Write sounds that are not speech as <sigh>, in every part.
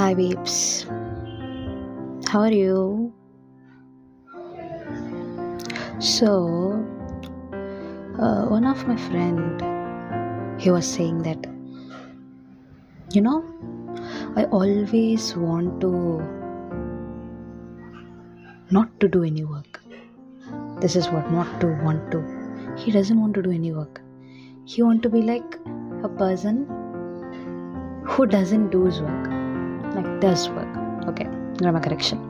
Hi, babes. How are you? So, uh, one of my friend, he was saying that, you know, I always want to not to do any work. This is what not to want to. He doesn't want to do any work. He want to be like a person who doesn't do his work, like does work. Okay, grammar correction.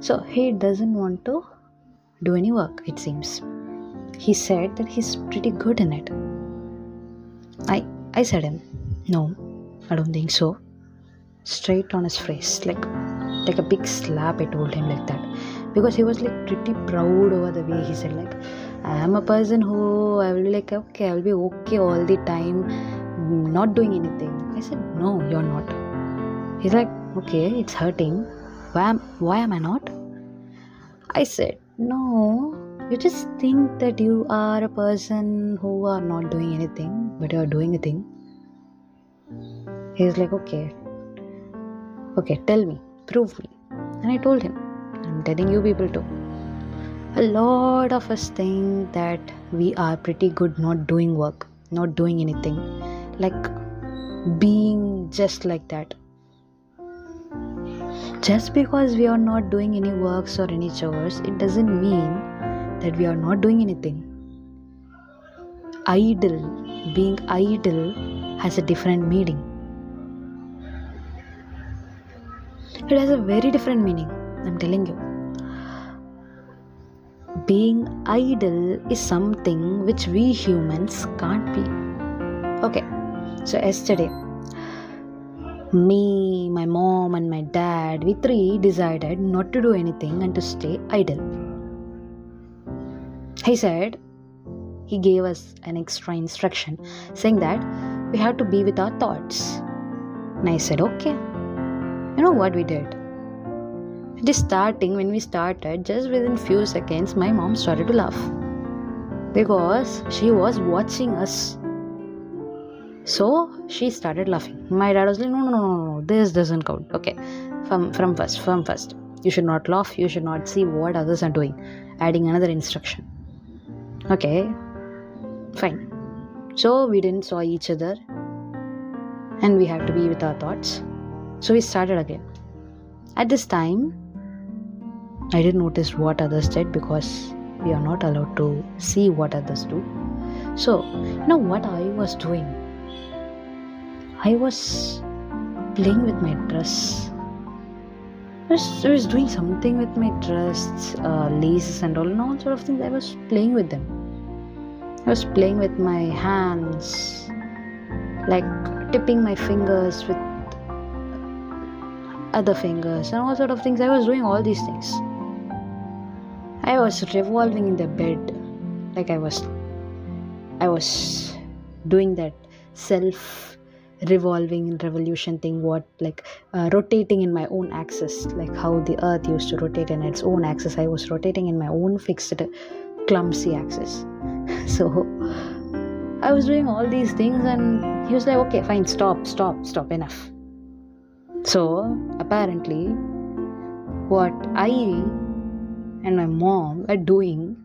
So he doesn't want to do any work. It seems. He said that he's pretty good in it. I I said him, no, I don't think so. Straight on his face, like like a big slap. I told him like that because he was like pretty proud over the way he said like I am a person who I will be like okay I will be okay all the time, not doing anything. I said no, you're not. He's like okay, it's hurting. Why am why am I not? I said no. You just think that you are a person who are not doing anything, but you are doing a thing. He's like okay, okay, tell me, prove me. And I told him, I'm telling you people too. A lot of us think that we are pretty good not doing work, not doing anything, like being just like that. Just because we are not doing any works or any chores, it doesn't mean that we are not doing anything. Idle, being idle, has a different meaning. It has a very different meaning, I'm telling you. Being idle is something which we humans can't be. Okay, so yesterday, me, my mom, and my dad, we three decided not to do anything and to stay idle. He said, he gave us an extra instruction saying that we have to be with our thoughts. And I said, okay. You know what we did? Just starting, when we started, just within few seconds, my mom started to laugh because she was watching us. So she started laughing. My dad was like, no, no, no, no, no, this doesn't count. Okay, from from first, from first. You should not laugh. You should not see what others are doing. Adding another instruction. Okay, fine. So we didn't saw each other, and we had to be with our thoughts. So we started again. At this time, I didn't notice what others did because we are not allowed to see what others do. So, you know what I was doing? I was playing with my dress. I was, I was doing something with my dress, uh, laces, and all, and all sort of things. I was playing with them. I was playing with my hands, like tipping my fingers with other fingers and all sort of things. I was doing all these things. I was revolving in the bed, like I was, I was doing that self revolving and revolution thing. What like uh, rotating in my own axis, like how the Earth used to rotate in its own axis. I was rotating in my own fixed, clumsy axis. <laughs> so I was doing all these things, and he was like, "Okay, fine, stop, stop, stop, enough." So apparently, what I and my mom were doing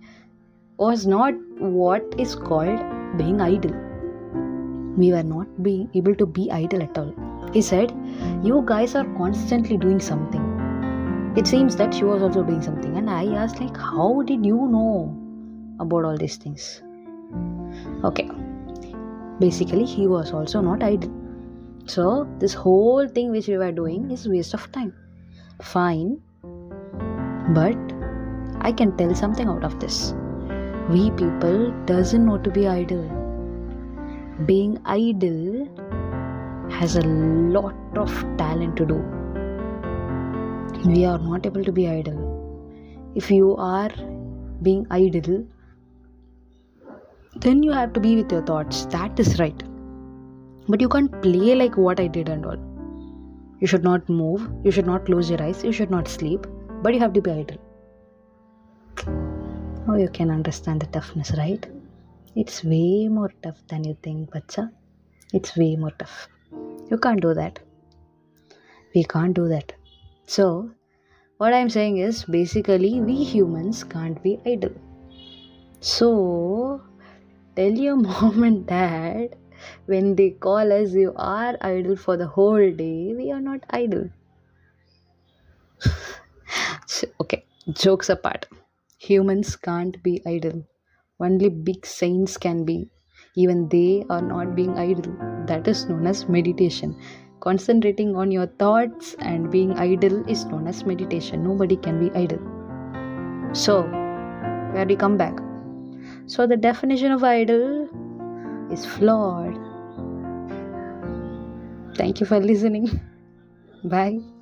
was not what is called being idle. We were not being able to be idle at all. He said, You guys are constantly doing something. It seems that she was also doing something. And I asked, like, how did you know about all these things? Okay. Basically, he was also not idle. So, this whole thing which we were doing is waste of time. Fine. But I can tell something out of this. We people doesn't know to be idle. Being idle has a lot of talent to do. We are not able to be idle. If you are being idle, then you have to be with your thoughts. That is right. But you can't play like what I did and all. You should not move, you should not close your eyes, you should not sleep, but you have to be idle. Oh, you can understand the toughness, right? It's way more tough than you think, bacha. It's way more tough. You can't do that. We can't do that. So, what I'm saying is basically, we humans can't be idle. So, tell your <laughs> mom and dad when they call us, you are idle for the whole day. We are not idle. <laughs> Okay, jokes apart. Humans can't be idle. Only big saints can be. Even they are not being idle. That is known as meditation. Concentrating on your thoughts and being idle is known as meditation. Nobody can be idle. So, where we come back? So, the definition of idle is flawed. Thank you for listening. <laughs> Bye.